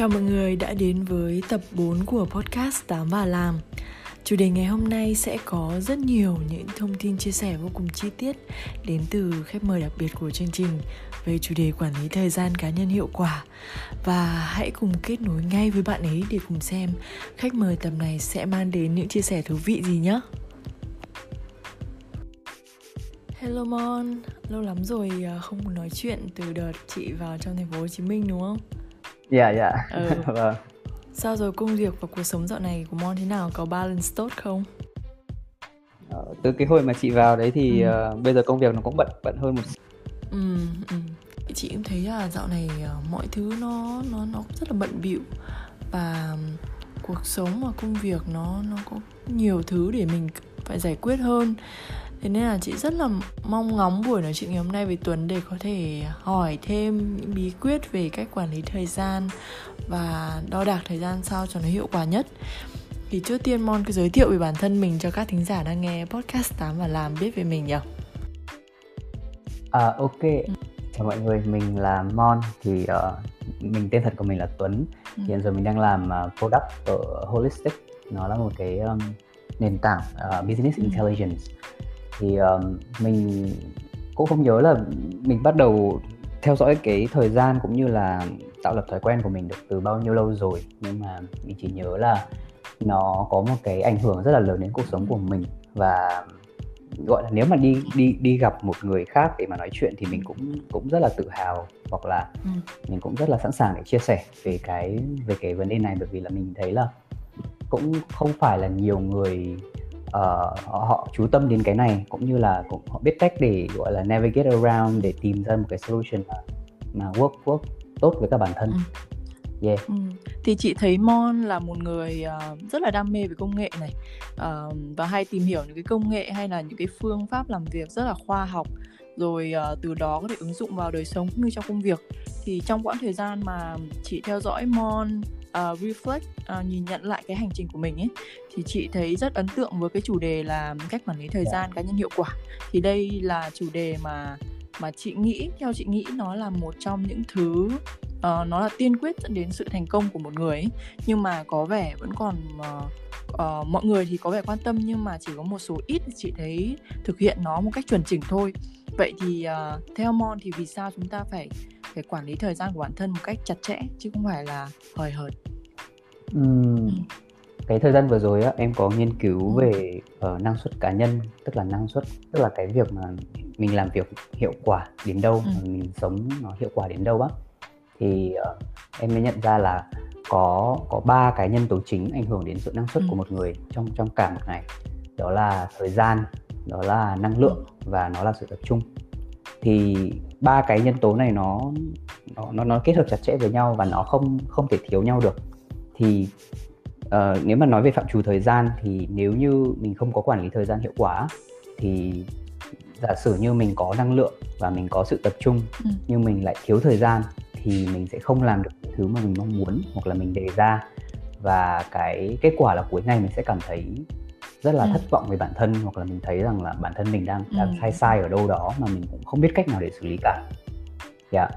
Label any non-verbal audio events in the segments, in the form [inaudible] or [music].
Chào mọi người đã đến với tập 4 của podcast Tám và Làm Chủ đề ngày hôm nay sẽ có rất nhiều những thông tin chia sẻ vô cùng chi tiết đến từ khách mời đặc biệt của chương trình về chủ đề quản lý thời gian cá nhân hiệu quả và hãy cùng kết nối ngay với bạn ấy để cùng xem khách mời tập này sẽ mang đến những chia sẻ thú vị gì nhé. Hello Mon, lâu lắm rồi à, không nói chuyện từ đợt chị vào trong thành phố Hồ Chí Minh đúng không? Dạ dạ. Ừ. [laughs] vâng. Sao rồi công việc và cuộc sống dạo này của Mon thế nào? Có balance tốt không? Ờ, từ cái hồi mà chị vào đấy thì ừ. uh, bây giờ công việc nó cũng bận bận hơn một ừ, ừ. chị cũng thấy là dạo này uh, mọi thứ nó nó nó rất là bận bịu và cuộc sống và công việc nó nó có nhiều thứ để mình phải giải quyết hơn thế nên là chị rất là mong ngóng buổi nói chuyện ngày hôm nay với Tuấn để có thể hỏi thêm những bí quyết về cách quản lý thời gian và đo đạc thời gian sao cho nó hiệu quả nhất thì trước tiên Mon cứ giới thiệu về bản thân mình cho các thính giả đang nghe podcast 8 và làm biết về mình nhỉ? À ok, ừ. chào mọi người, mình là Mon thì uh, mình tên thật của mình là Tuấn. Ừ. Hiện giờ mình đang làm uh, product ở Holistic. Nó là một cái um, nền tảng uh, business ừ. intelligence thì um, mình cũng không nhớ là mình bắt đầu theo dõi cái thời gian cũng như là tạo lập thói quen của mình được từ bao nhiêu lâu rồi. Nhưng mà mình chỉ nhớ là nó có một cái ảnh hưởng rất là lớn đến cuộc sống của mình. Và gọi là nếu mà đi đi đi gặp một người khác để mà nói chuyện thì mình cũng cũng rất là tự hào hoặc là ừ. mình cũng rất là sẵn sàng để chia sẻ về cái về cái vấn đề này. Bởi vì là mình thấy là cũng không phải là nhiều người uh, họ chú tâm đến cái này cũng như là cũng họ biết cách để gọi là navigate around để tìm ra một cái solution mà, mà work work tốt với các bản thân. Ừ. Yeah. Ừ. Thì chị thấy Mon là một người uh, rất là đam mê về công nghệ này uh, và hay tìm hiểu những cái công nghệ hay là những cái phương pháp làm việc rất là khoa học rồi uh, từ đó có thể ứng dụng vào đời sống cũng như trong công việc thì trong quãng thời gian mà chị theo dõi Mon uh, reflect uh, nhìn nhận lại cái hành trình của mình ấy thì chị thấy rất ấn tượng với cái chủ đề là cách quản lý thời dạ. gian cá nhân hiệu quả thì đây là chủ đề mà mà chị nghĩ theo chị nghĩ nó là một trong những thứ uh, nó là tiên quyết dẫn đến sự thành công của một người ấy. nhưng mà có vẻ vẫn còn uh, uh, mọi người thì có vẻ quan tâm nhưng mà chỉ có một số ít chị thấy thực hiện nó một cách chuẩn chỉnh thôi. Vậy thì uh, theo Mon thì vì sao chúng ta phải phải quản lý thời gian của bản thân một cách chặt chẽ chứ không phải là hời hợt? Uhm, cái thời gian vừa rồi á em có nghiên cứu về uh, năng suất cá nhân tức là năng suất tức là cái việc mà mình làm việc hiệu quả đến đâu ừ. mình sống nó hiệu quả đến đâu á thì uh, em mới nhận ra là có có ba cái nhân tố chính ảnh hưởng đến sự năng suất ừ. của một người trong trong cả một ngày đó là thời gian đó là năng lượng và nó là sự tập trung thì ba cái nhân tố này nó nó nó, nó kết hợp chặt chẽ với nhau và nó không không thể thiếu nhau được thì uh, nếu mà nói về phạm trù thời gian thì nếu như mình không có quản lý thời gian hiệu quả thì giả sử như mình có năng lượng và mình có sự tập trung ừ. nhưng mình lại thiếu thời gian thì mình sẽ không làm được thứ mà mình mong muốn hoặc là mình đề ra và cái kết quả là cuối ngày mình sẽ cảm thấy rất là ừ. thất vọng về bản thân hoặc là mình thấy rằng là bản thân mình đang đang ừ. sai sai ở đâu đó mà mình cũng không biết cách nào để xử lý cả. Dạ. Yeah.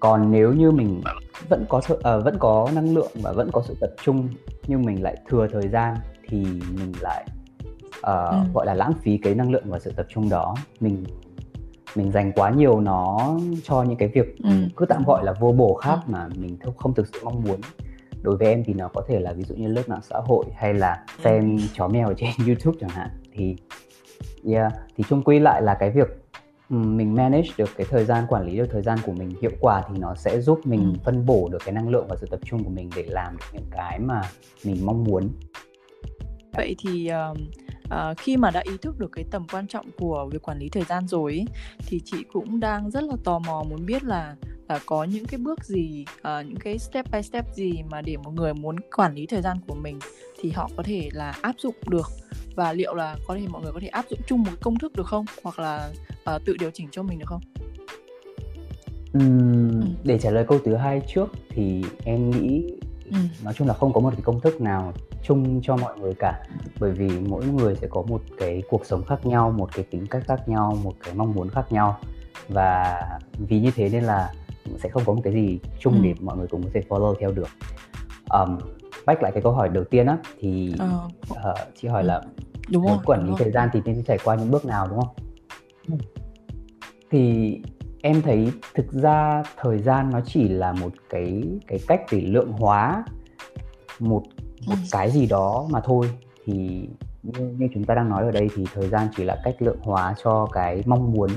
Còn nếu như mình vẫn có uh, vẫn có năng lượng và vẫn có sự tập trung nhưng mình lại thừa thời gian thì mình lại ừ. gọi là lãng phí cái năng lượng và sự tập trung đó. Mình mình dành quá nhiều nó cho những cái việc ừ. cứ tạm gọi là vô bổ khác ừ. mà mình không thực sự mong muốn đối với em thì nó có thể là ví dụ như lướt mạng xã hội hay là ừ. xem chó mèo [laughs] trên YouTube chẳng hạn thì yeah thì chung quy lại là cái việc mình manage được cái thời gian quản lý được thời gian của mình hiệu quả thì nó sẽ giúp mình ừ. phân bổ được cái năng lượng và sự tập trung của mình để làm được những cái mà mình mong muốn vậy thì uh, uh, khi mà đã ý thức được cái tầm quan trọng của việc quản lý thời gian rồi ấy, thì chị cũng đang rất là tò mò muốn biết là là có những cái bước gì uh, những cái step by step gì mà để một người muốn quản lý thời gian của mình thì họ có thể là áp dụng được và liệu là có thể mọi người có thể áp dụng chung một công thức được không hoặc là uh, tự điều chỉnh cho mình được không uhm, ừ. để trả lời câu thứ hai trước thì em nghĩ ừ. nói chung là không có một cái công thức nào chung cho mọi người cả. Bởi vì mỗi người sẽ có một cái cuộc sống khác nhau một cái tính cách khác nhau một cái mong muốn khác nhau. Và vì như thế nên là sẽ không có một cái gì chung ừ. để mọi người cùng có thể follow theo được. Um, back lại cái câu hỏi đầu tiên á thì uh, uh, chị hỏi là đúng rồi, quản lý thời gian thì nên trải qua những bước nào đúng không? Ừ. thì em thấy thực ra thời gian nó chỉ là một cái cái cách để lượng hóa một một ừ. cái gì đó mà thôi thì như, như chúng ta đang nói ở đây thì thời gian chỉ là cách lượng hóa cho cái mong muốn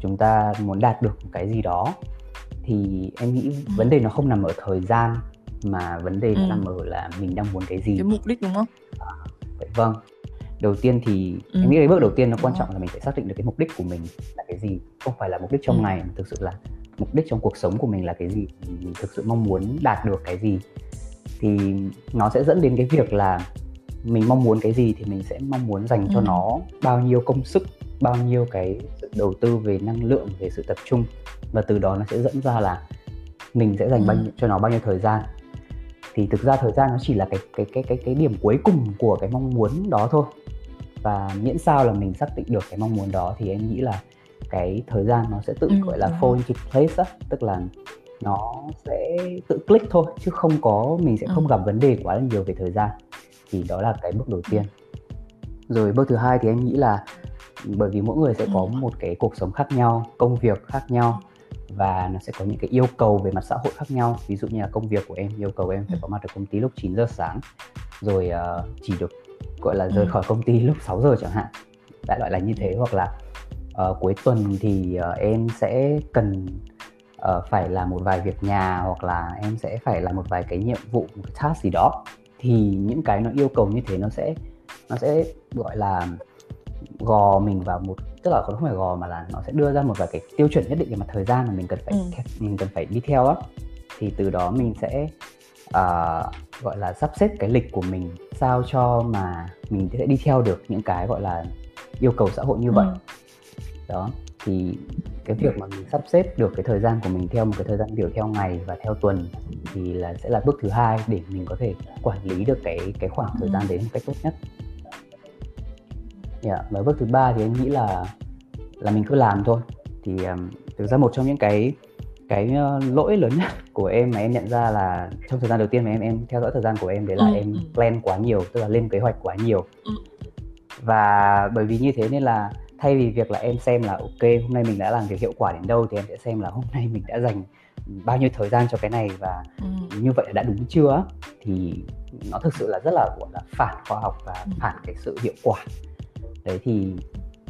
chúng ta muốn đạt được cái gì đó thì em nghĩ ừ. vấn đề nó không nằm ở thời gian mà vấn đề ừ. nó nằm ở là mình đang muốn cái gì cái mục đích đúng không à, vậy vâng đầu tiên thì ừ. em nghĩ cái bước đầu tiên nó quan trọng là mình phải xác định được cái mục đích của mình là cái gì không phải là mục đích trong ừ. ngày mà thực sự là mục đích trong cuộc sống của mình là cái gì mình thực sự mong muốn đạt được cái gì thì nó sẽ dẫn đến cái việc là mình mong muốn cái gì thì mình sẽ mong muốn dành ừ. cho nó bao nhiêu công sức bao nhiêu cái sự đầu tư về năng lượng về sự tập trung. Và từ đó nó sẽ dẫn ra là mình sẽ dành ừ. bao nhiêu, cho nó bao nhiêu thời gian. Thì thực ra thời gian nó chỉ là cái cái cái cái cái điểm cuối cùng của cái mong muốn đó thôi. Và miễn sao là mình xác định được cái mong muốn đó thì em nghĩ là cái thời gian nó sẽ tự ừ, gọi là fall into place á. Tức là nó sẽ tự click thôi chứ không có mình sẽ không ừ. gặp vấn đề quá là nhiều về thời gian. Thì đó là cái bước đầu tiên. Rồi bước thứ hai thì em nghĩ là bởi vì mỗi người sẽ có một cái cuộc sống khác nhau công việc khác nhau và nó sẽ có những cái yêu cầu về mặt xã hội khác nhau. Ví dụ như là công việc của em yêu cầu em phải có mặt ở công ty lúc 9 giờ sáng rồi uh, chỉ được gọi là rời ừ. khỏi công ty lúc 6 giờ chẳng hạn. Đại loại là như thế. Hoặc là uh, cuối tuần thì uh, em sẽ cần uh, phải làm một vài việc nhà hoặc là em sẽ phải làm một vài cái nhiệm vụ một cái task gì đó thì những cái nó yêu cầu như thế nó sẽ nó sẽ gọi là gò mình vào một tức là không phải gò mà là nó sẽ đưa ra một vài cái tiêu chuẩn nhất định về mặt thời gian mà mình cần phải ừ. mình cần phải đi theo á thì từ đó mình sẽ uh, gọi là sắp xếp cái lịch của mình sao cho mà mình sẽ đi theo được những cái gọi là yêu cầu xã hội như vậy ừ. đó thì cái việc mà mình sắp xếp được cái thời gian của mình theo một cái thời gian biểu theo ngày và theo tuần thì là sẽ là bước thứ hai để mình có thể quản lý được cái cái khoảng thời gian ừ. đấy một cách tốt nhất yeah. và bước thứ ba thì em nghĩ là là mình cứ làm thôi thì um, thực ra một trong những cái cái uh, lỗi lớn nhất của em mà em nhận ra là trong thời gian đầu tiên mà em em theo dõi thời gian của em đấy là ừ, em ừ. plan quá nhiều tức là lên kế hoạch quá nhiều ừ. và bởi vì như thế nên là thay vì việc là em xem là ok hôm nay mình đã làm việc hiệu quả đến đâu thì em sẽ xem là hôm nay mình đã dành bao nhiêu thời gian cho cái này và ừ. như vậy đã đúng chưa thì nó thực sự là rất là gọi là phản khoa học và ừ. phản cái sự hiệu quả đấy thì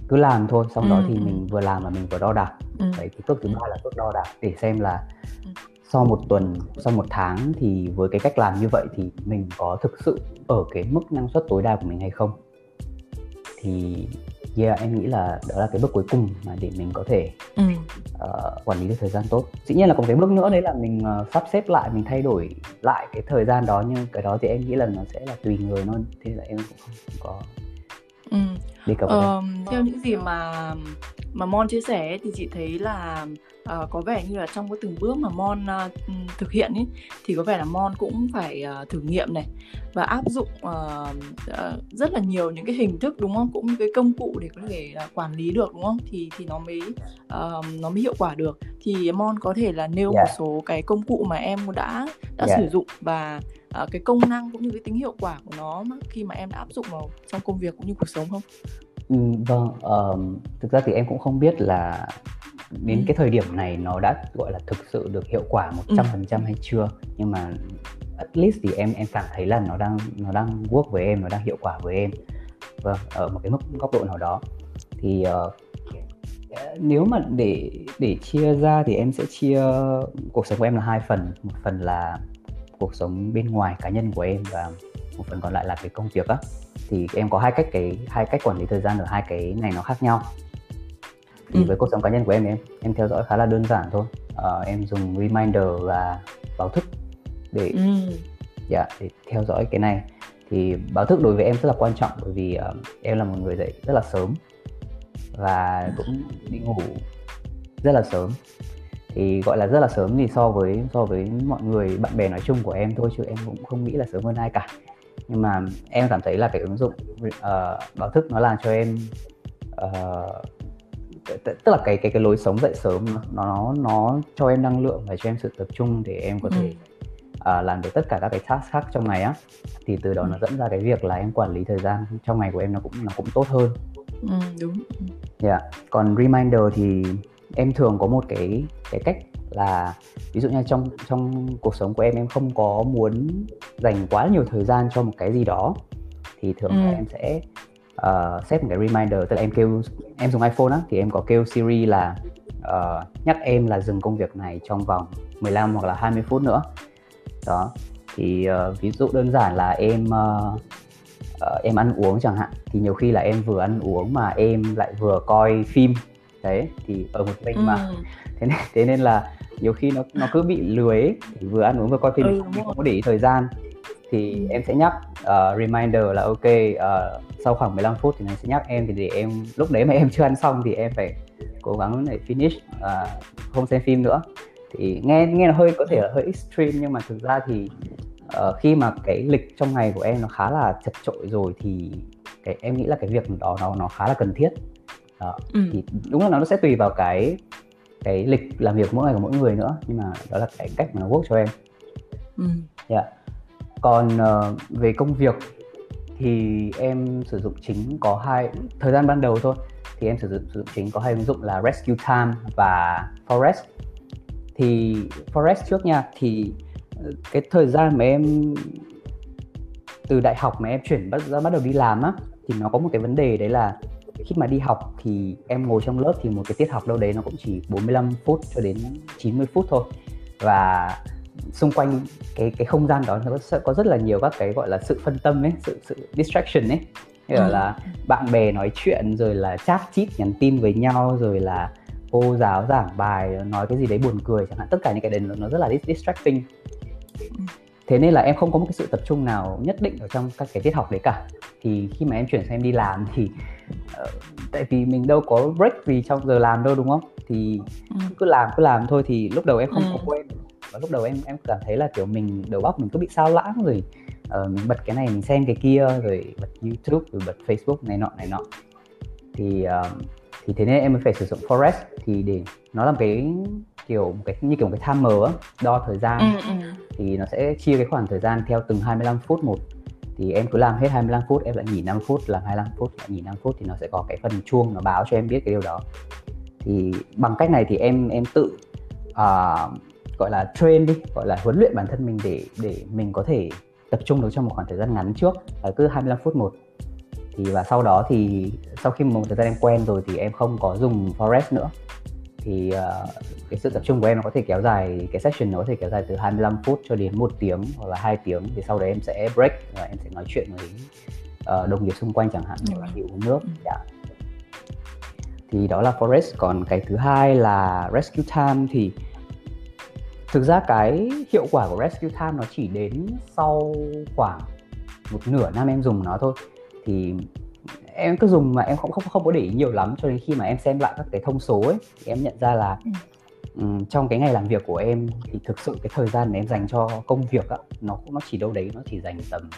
cứ làm thôi xong ừ. đó thì ừ. mình vừa làm mà mình vừa đo đạc ừ. đấy thì bước thứ ba là bước đo đạc để xem là ừ. sau một tuần sau một tháng thì với cái cách làm như vậy thì mình có thực sự ở cái mức năng suất tối đa của mình hay không thì yeah em nghĩ là đó là cái bước cuối cùng mà để mình có thể ừ. uh, quản lý được thời gian tốt dĩ nhiên là còn cái bước nữa đấy là mình uh, sắp xếp lại mình thay đổi lại cái thời gian đó nhưng cái đó thì em nghĩ là nó sẽ là tùy người thôi thế là em cũng không có ừ. đi cập uh, theo những gì mà mà Mon chia sẻ thì chị thấy là uh, có vẻ như là trong cái từng bước mà Mon uh, thực hiện ấy thì có vẻ là Mon cũng phải uh, thử nghiệm này và áp dụng uh, uh, rất là nhiều những cái hình thức đúng không cũng cái công cụ để có thể uh, quản lý được đúng không thì thì nó mới uh, nó mới hiệu quả được thì Mon có thể là nêu yeah. một số cái công cụ mà em đã đã yeah. sử dụng và uh, cái công năng cũng như cái tính hiệu quả của nó khi mà em đã áp dụng vào trong công việc cũng như cuộc sống không? Ừ, vâng, um, thực ra thì em cũng không biết là đến ừ. cái thời điểm này nó đã gọi là thực sự được hiệu quả 100% ừ. hay chưa nhưng mà at least thì em em cảm thấy là nó đang nó đang work với em nó đang hiệu quả với em vâng ở một cái mức góc độ nào đó thì uh, nếu mà để để chia ra thì em sẽ chia cuộc sống của em là hai phần một phần là cuộc sống bên ngoài cá nhân của em và một phần còn lại là cái công việc á. Thì em có hai cách cái hai cách quản lý thời gian ở hai cái này nó khác nhau. Thì ừ. với cuộc sống cá nhân của em em em theo dõi khá là đơn giản thôi. Uh, em dùng reminder và báo thức để ừ. dạ để theo dõi cái này. Thì báo thức đối với em rất là quan trọng bởi vì uh, em là một người dậy rất là sớm và cũng đi ngủ rất là sớm thì gọi là rất là sớm thì so với so với mọi người bạn bè nói chung của em thôi chứ em cũng không nghĩ là sớm hơn ai cả nhưng mà em cảm thấy là cái ứng dụng uh, báo thức nó làm cho em uh, tức là cái cái cái lối sống dậy sớm nó nó nó cho em năng lượng và cho em sự tập trung để em có thể ừ. uh, làm được tất cả các cái task khác trong ngày á thì từ đó ừ. nó dẫn ra cái việc là em quản lý thời gian trong ngày của em nó cũng nó cũng tốt hơn ừ, đúng dạ yeah. còn reminder thì em thường có một cái cái cách là ví dụ như trong trong cuộc sống của em em không có muốn dành quá nhiều thời gian cho một cái gì đó thì thường ừ. là em sẽ uh, set một cái reminder tức là em kêu em dùng iPhone á thì em có kêu Siri là uh, nhắc em là dừng công việc này trong vòng 15 hoặc là 20 phút nữa đó thì uh, ví dụ đơn giản là em uh, uh, em ăn uống chẳng hạn thì nhiều khi là em vừa ăn uống mà em lại vừa coi phim đấy thì ở một mình ừ. mà thế nên thế nên là nhiều khi nó nó cứ bị lười ấy, thì vừa ăn uống vừa coi phim ừ, mình không có để ý thời gian. Thì ừ. em sẽ nhắc uh, reminder là ok uh, sau khoảng 15 phút thì nó sẽ nhắc em thì để em lúc đấy mà em chưa ăn xong thì em phải cố gắng để finish uh, không xem phim nữa. Thì nghe nghe là hơi có thể là hơi extreme nhưng mà thực ra thì uh, khi mà cái lịch trong ngày của em nó khá là chật trội rồi thì cái em nghĩ là cái việc đó nó nó khá là cần thiết đó. Ừ. thì đúng là nó sẽ tùy vào cái cái lịch làm việc mỗi ngày của mỗi người nữa nhưng mà đó là cái cách mà nó work cho em ừ. yeah. còn uh, về công việc thì em sử dụng chính có hai thời gian ban đầu thôi thì em sử dụng sử dụng chính có hai ứng dụng là Rescue Time và Forest thì Forest trước nha thì ờ, cái thời gian mà em từ đại học mà em chuyển bắt ra bắt đầu đi làm á thì nó có một cái vấn đề đấy là khi mà đi học thì em ngồi trong lớp thì một cái tiết học đâu đấy nó cũng chỉ 45 phút cho đến 90 phút thôi. Và xung quanh cái cái không gian đó nó sẽ có rất là nhiều các cái gọi là sự phân tâm ấy sự sự distraction ấy. Như ừ. là bạn bè nói chuyện rồi là chat chít nhắn tin với nhau rồi là cô giáo giảng bài nói cái gì đấy buồn cười chẳng hạn. Tất cả những cái đấy nó rất là distracting. Ừ. thế nên là em không có một cái sự tập trung nào nhất định ở trong các cái tiết học đấy cả thì khi mà em chuyển sang em đi làm thì uh, tại vì mình đâu có break vì trong giờ làm đâu đúng không thì ừ. cứ làm cứ làm thôi thì lúc đầu em không ừ. có quên và lúc đầu em em cảm thấy là kiểu mình đầu óc mình cứ bị sao lãng rồi uh, mình bật cái này mình xem cái kia rồi bật YouTube rồi bật Facebook này nọ này nọ thì uh, thì thế nên em mới phải sử dụng Forest thì để nó làm cái kiểu một cái như kiểu một cái timer á đo thời gian ừ, ừ. thì nó sẽ chia cái khoảng thời gian theo từng 25 phút một thì em cứ làm hết 25 phút em lại nghỉ 5 phút làm 25 phút lại nghỉ 5 phút thì nó sẽ có cái phần chuông nó báo cho em biết cái điều đó. Thì bằng cách này thì em em tự uh, gọi là train đi gọi là huấn luyện bản thân mình để để mình có thể tập trung được trong một khoảng thời gian ngắn trước là cứ 25 phút một. Thì và sau đó thì sau khi một thời gian em quen rồi thì em không có dùng forest nữa thì uh, cái sự tập trung của em nó có thể kéo dài cái session nó có thể kéo dài từ 25 phút cho đến một tiếng hoặc là hai tiếng. Thì sau đấy em sẽ break và em sẽ nói chuyện với uh, đồng nghiệp xung quanh chẳng hạn hoặc là đi uống nước. Yeah. Dạ. thì đó là forest. Còn cái thứ hai là rescue time. Thì thực ra cái hiệu quả của rescue time nó chỉ đến sau khoảng một nửa năm em dùng nó thôi. Thì em cứ dùng mà em không không không có để ý nhiều lắm cho đến khi mà em xem lại các cái thông số ấy thì em nhận ra là um, trong cái ngày làm việc của em thì thực sự cái thời gian mà em dành cho công việc á nó nó chỉ đâu đấy nó chỉ dành tầm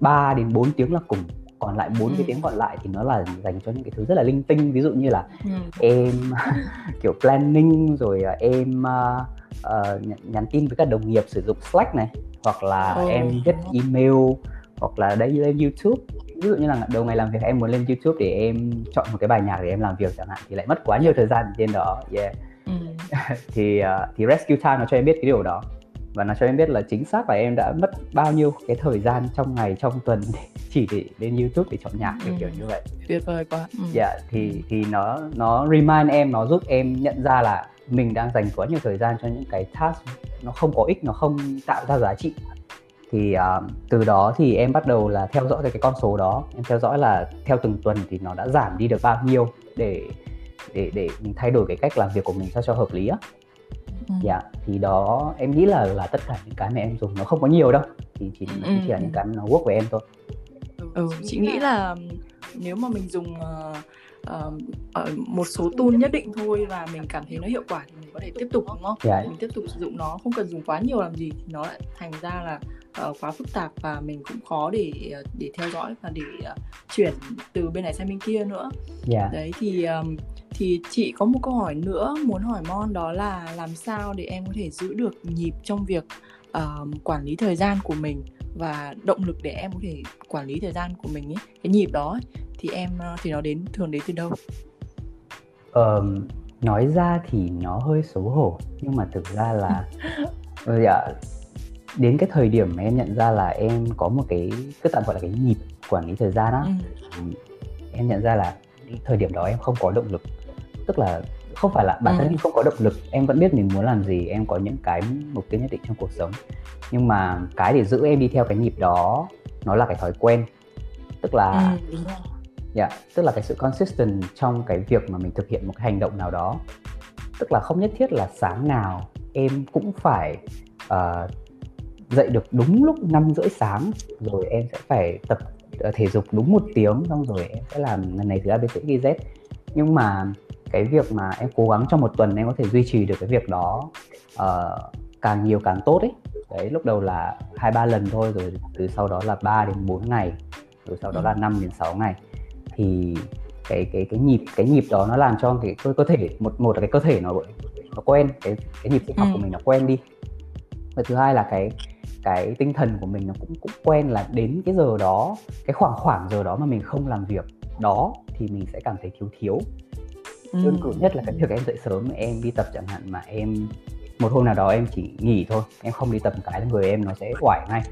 3 đến 4 tiếng là cùng còn lại bốn ừ. cái tiếng còn lại thì nó là dành cho những cái thứ rất là linh tinh ví dụ như là ừ. em [laughs] kiểu planning rồi à, em uh, uh, nhắn tin với các đồng nghiệp sử dụng Slack này hoặc là ừ. em viết email hoặc là đây lên YouTube ví dụ như là đầu ngày làm việc em muốn lên YouTube để em chọn một cái bài nhạc để em làm việc chẳng hạn thì lại mất quá nhiều thời gian trên đó yeah. ừ. [laughs] thì uh, thì Rescue Time nó cho em biết cái điều đó và nó cho em biết là chính xác là em đã mất bao nhiêu cái thời gian trong ngày trong tuần để [laughs] chỉ để lên YouTube để chọn nhạc kiểu ừ. kiểu như vậy tuyệt vời quá ừ. dạ yeah, thì thì nó nó remind em nó giúp em nhận ra là mình đang dành quá nhiều thời gian cho những cái task nó không có ích nó không tạo ra giá trị thì uh, từ đó thì em bắt đầu là theo dõi cái, con số đó em theo dõi là theo từng tuần thì nó đã giảm đi được bao nhiêu để để để mình thay đổi cái cách làm việc của mình sao cho hợp lý á ừ. dạ thì đó em nghĩ là là tất cả những cái mà em dùng nó không có nhiều đâu thì chỉ ừ. chỉ là những cái nó work với em thôi ừ, chị nghĩ là nếu mà mình dùng uh, uh, một số tool nhất định thôi và mình cảm thấy nó hiệu quả thì mình có thể tiếp tục đúng không? Yeah. Dạ. Mình tiếp tục sử dụng nó không cần dùng quá nhiều làm gì thì nó lại thành ra là uh, quá phức tạp và mình cũng khó để để theo dõi và để uh, chuyển từ bên này sang bên kia nữa. Yeah. Dạ. Đấy thì um, thì chị có một câu hỏi nữa muốn hỏi Mon đó là làm sao để em có thể giữ được nhịp trong việc uh, quản lý thời gian của mình và động lực để em có thể quản lý thời gian của mình ấy cái nhịp đó ấy, thì em ờ, thì nó đến thường đến từ đâu? Um, nói ra thì nó hơi xấu hổ nhưng mà thực ra là [laughs] dạ, đến cái thời điểm mà em nhận ra là em có một cái cứ tạm gọi là cái nhịp quản lý thời gian á ừ. em nhận ra là thời điểm đó em không có động lực. Tức là không phải là bản thân ừ. em không có động lực em vẫn biết mình muốn làm gì em có những cái mục tiêu nhất định trong cuộc sống. Nhưng mà cái để giữ em đi theo cái nhịp đó nó là cái thói quen. Tức là ừ, yeah, dạ, tức là cái sự consistent trong cái việc mà mình thực hiện một cái hành động nào đó. Tức là không nhất thiết là sáng nào em cũng phải uh, dậy được đúng lúc năm rưỡi sáng rồi em sẽ phải tập uh, thể dục đúng một tiếng xong rồi em sẽ làm lần này thứ abc z. Nhưng mà cái việc mà em cố gắng trong một tuần em có thể duy trì được cái việc đó uh, càng nhiều càng tốt ấy. Đấy lúc đầu là hai ba lần thôi rồi từ sau đó là 3 đến 4 ngày rồi sau đó là 5 đến 6 ngày. Thì cái cái cái nhịp cái nhịp đó nó làm cho cái cơ, cơ thể một một là cái cơ thể nó nó quen cái cái nhịp sinh học ừ. của mình nó quen đi. Và thứ hai là cái cái tinh thần của mình nó cũng cũng quen là đến cái giờ đó cái khoảng khoảng giờ đó mà mình không làm việc đó thì mình sẽ cảm thấy thiếu thiếu. Ừ. đơn cử nhất là cái việc em dậy sớm em đi tập chẳng hạn mà em một hôm nào đó em chỉ nghỉ thôi em không đi tập một cái là người em nó sẽ oải ngay.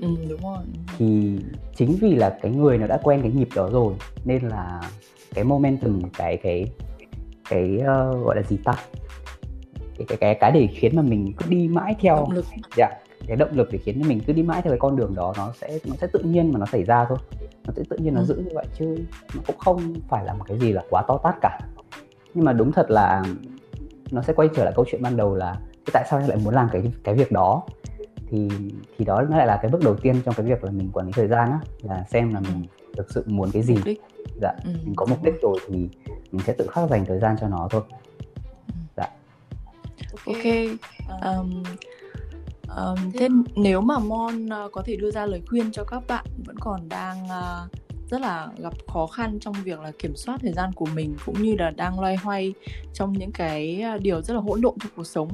Ừ, đúng rồi thì chính vì là cái người nó đã quen cái nhịp đó rồi nên là cái momentum cái cái cái uh, gọi là gì ta? Cái cái cái cái để khiến mà mình cứ đi mãi theo dạ cái động lực để khiến mình cứ đi mãi theo cái con đường đó nó sẽ nó sẽ tự nhiên mà nó xảy ra thôi. Nó sẽ tự nhiên nó ừ. giữ như vậy chứ nó cũng không phải là một cái gì là quá to tát cả. Nhưng mà đúng thật là nó sẽ quay trở lại câu chuyện ban đầu là tại sao em lại muốn làm cái cái việc đó? Thì thì đó nó lại là cái bước đầu tiên trong cái việc là mình quản lý thời gian á là xem là mình thực sự muốn cái gì. Mục đích. dạ ừ. mình có mục đích rồi. thì mình sẽ tự khắc dành thời gian cho nó thôi. Ừ. dạ. Ok. Um, um, thế nếu mà mon uh, có thể đưa ra lời khuyên cho các bạn vẫn còn đang uh, rất là gặp khó khăn trong việc là kiểm soát thời gian của mình cũng như là đang loay hoay trong những cái à, điều rất là hỗn độn trong cuộc sống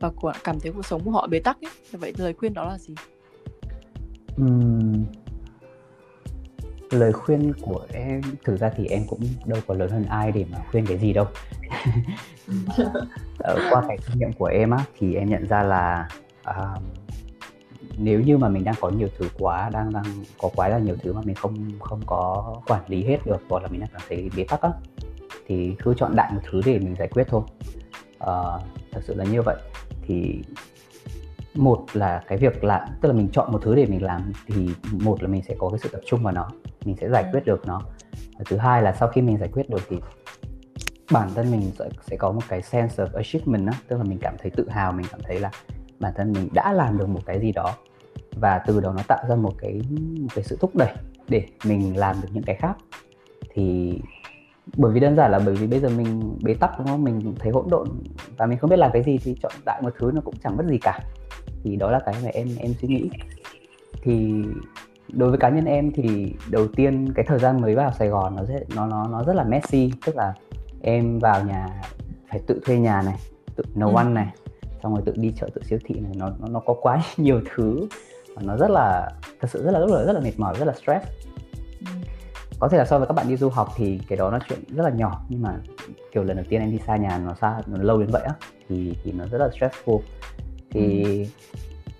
và của cảm thấy cuộc sống của họ bế tắc ấy. Vậy lời khuyên đó là gì? Uhm, lời khuyên của em thực ra thì em cũng đâu có lớn hơn ai để mà khuyên cái gì đâu [laughs] qua cái kinh nghiệm của em á thì em nhận ra là uh, nếu như mà mình đang có nhiều thứ quá đang đang có quá là nhiều thứ mà mình không không có quản lý hết được hoặc là mình đang cảm thấy bế tắc á thì cứ chọn đại một thứ để mình giải quyết thôi. Uh, thật sự là như vậy. Thì một là cái việc là tức là mình chọn một thứ để mình làm thì một là mình sẽ có cái sự tập trung vào nó mình sẽ giải quyết được nó. Và thứ hai là sau khi mình giải quyết được thì bản thân mình sẽ, sẽ có một cái sense of achievement á tức là mình cảm thấy tự hào mình cảm thấy là bản thân mình đã làm được một cái gì đó. Và từ đó nó tạo ra một cái một cái sự thúc đẩy để mình làm được những cái khác. Thì bởi vì đơn giản là bởi vì bây giờ mình bế tắc đúng không? Mình thấy hỗn độn và mình không biết làm cái gì thì chọn đại một thứ nó cũng chẳng mất gì cả. Thì đó là cái mà em em suy nghĩ. Thì đối với cá nhân em thì đầu tiên cái thời gian mới vào Sài Gòn nó rất nó nó nó rất là messy. Tức là em vào nhà phải tự thuê nhà này tự nấu ừ. ăn này xong rồi tự đi chợ tự siêu thị này nó nó, nó có quá [laughs] nhiều thứ và nó rất là thật sự rất là rất là rất là mệt mỏi rất là stress. Ừ. có thể là so với các bạn đi du học thì cái đó nó chuyện rất là nhỏ nhưng mà kiểu lần đầu tiên em đi xa nhà nó xa nó lâu đến vậy á thì thì nó rất là stressful. Thì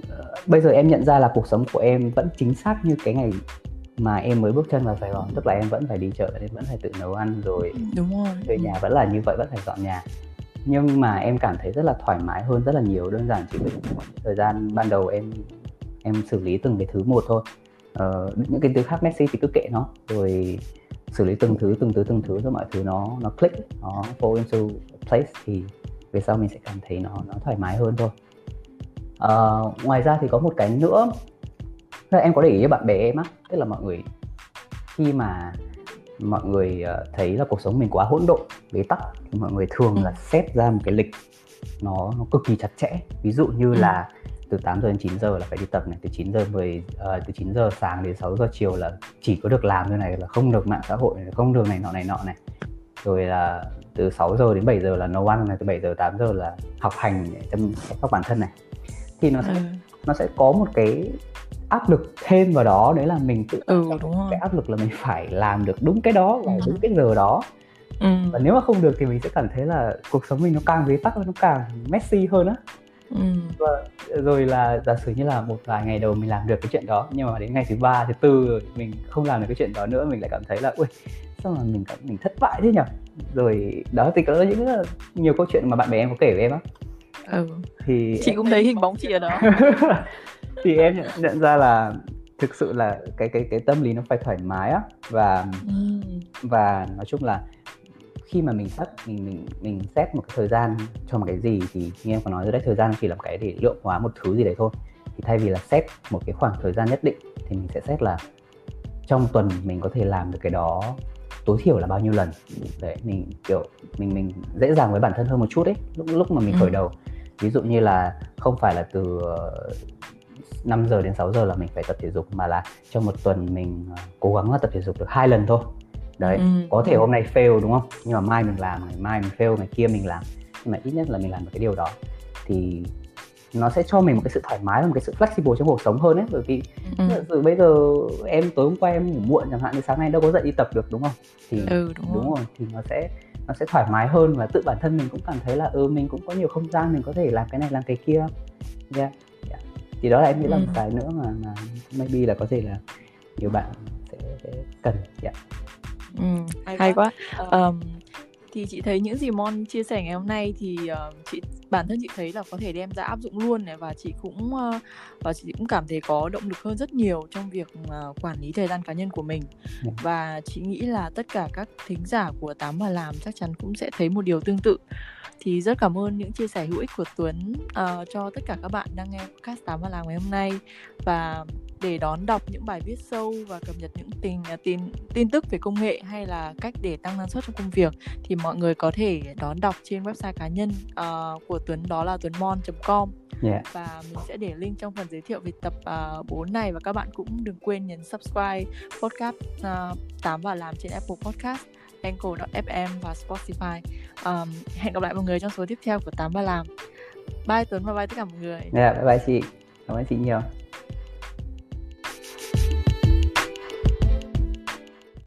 ừ. uh, bây giờ em nhận ra là cuộc sống của em vẫn chính xác như cái ngày mà em mới bước chân vào Sài Gòn. Tức là em vẫn phải đi chợ em vẫn phải tự nấu ăn rồi đúng rồi. về nhà vẫn là như vậy vẫn phải dọn nhà nhưng mà em cảm thấy rất là thoải mái hơn rất là nhiều. Đơn giản chỉ với thời gian ban đầu em em xử lý từng cái thứ một thôi. Ờ, những cái thứ khác Messi thì cứ kệ nó. Rồi xử lý từng thứ từng thứ từng thứ rồi mọi thứ nó nó click nó fall into place thì về sau mình sẽ cảm thấy nó nó thoải mái hơn thôi. Ờ, ngoài ra thì có một cái nữa. Là em có để ý với bạn bè em á. Tức là mọi người khi mà mọi người ờ, thấy là cuộc sống mình quá hỗn độn bế tắc thì mọi người thường ừ. là xét ra một cái lịch nó nó cực kỳ chặt chẽ ví dụ như ừ. là từ 8 giờ đến 9 giờ là phải đi tập này từ 9 giờ 10 uh, ờ, từ 9 giờ sáng đến 6 giờ chiều là chỉ có được làm như này là không được mạng xã hội này, không được này nọ này nọ này rồi là từ 6 giờ đến 7 giờ là nấu ăn này từ 7 giờ 8 giờ là học hành để chăm sóc bản thân này thì nó sẽ ừ. nó sẽ có một cái áp lực thêm vào đó đấy là mình tự ừ, đúng rồi. cái áp lực là mình phải làm được đúng cái đó và ừ. đúng cái giờ đó ừ. và nếu mà không được thì mình sẽ cảm thấy là cuộc sống mình nó càng bế tắc nó càng messy hơn á ừ. và rồi là giả sử như là một vài ngày đầu mình làm được cái chuyện đó nhưng mà đến ngày thứ ba thứ tư rồi mình không làm được cái chuyện đó nữa mình lại cảm thấy là ui sao mà mình cảm mình thất bại thế nhỉ rồi đó thì có những nhiều câu chuyện mà bạn bè em có kể với em á ừ. thì chị cũng thấy hình bóng chị ở đó [laughs] thì em nhận, nhận ra là thực sự là cái cái cái tâm lý nó phải thoải mái á và ừ. và nói chung là khi mà mình set mình mình mình set một cái thời gian cho một cái gì thì như em có nói rồi đấy thời gian chỉ là một cái để lượng hóa một thứ gì đấy thôi thì thay vì là set một cái khoảng thời gian nhất định thì mình sẽ set là trong tuần mình có thể làm được cái đó tối thiểu là bao nhiêu lần đấy mình kiểu mình mình dễ dàng với bản thân hơn một chút đấy lúc lúc mà mình khởi ừ. đầu ví dụ như là không phải là từ 5 giờ đến 6 giờ là mình phải tập thể dục mà là trong một tuần mình ờ, cố gắng là tập thể dục được hai lần thôi đấy ừ. có thể hôm nay fail đúng không nhưng mà mai mình làm ngày mai mình fail ngày kia mình làm nhưng mà ít nhất là mình làm được cái điều đó thì nó sẽ cho mình một cái sự thoải mái và một cái sự flexible trong cuộc sống hơn ấy bởi vì ừ. từ bây giờ em tối hôm qua em ngủ muộn chẳng hạn thì sáng nay đâu có dậy đi tập được đúng không thì ừ, đúng, đúng rồi. rồi thì nó sẽ nó sẽ thoải mái hơn và tự bản thân mình cũng cảm thấy là ừ mình cũng có nhiều không gian mình có thể làm cái này làm cái kia yeah. Thì đó là em nghĩ là ừ. một cái nữa mà mà maybe là có thể là nhiều bạn sẽ, sẽ cần yeah. ừ, hay, hay quá, quá. Um, thì chị thấy những gì Mon chia sẻ ngày hôm nay thì uh, chị bản thân chị thấy là có thể đem ra áp dụng luôn này và chị cũng uh, và chị cũng cảm thấy có động lực hơn rất nhiều trong việc uh, quản lý thời gian cá nhân của mình. Ừ. và chị nghĩ là tất cả các thính giả của tám và làm chắc chắn cũng sẽ thấy một điều tương tự. Thì rất cảm ơn những chia sẻ hữu ích của Tuấn uh, cho tất cả các bạn đang nghe podcast tám và làm ngày hôm nay. Và để đón đọc những bài viết sâu và cập nhật những tin tin tin tức về công nghệ hay là cách để tăng năng suất trong công việc thì mọi người có thể đón đọc trên website cá nhân uh, của Tuấn đó là tuấn.mon.com yeah. và mình sẽ để link trong phần giới thiệu về tập uh, à, 4 này và các bạn cũng đừng quên nhấn subscribe podcast uh, 8 và làm trên Apple Podcast Anchor.fm và Spotify. Um, hẹn gặp lại mọi người trong số tiếp theo của 8 và làm. Bye Tuấn và bye tất cả mọi người. Yeah, bye bye chị. Cảm ơn chị nhiều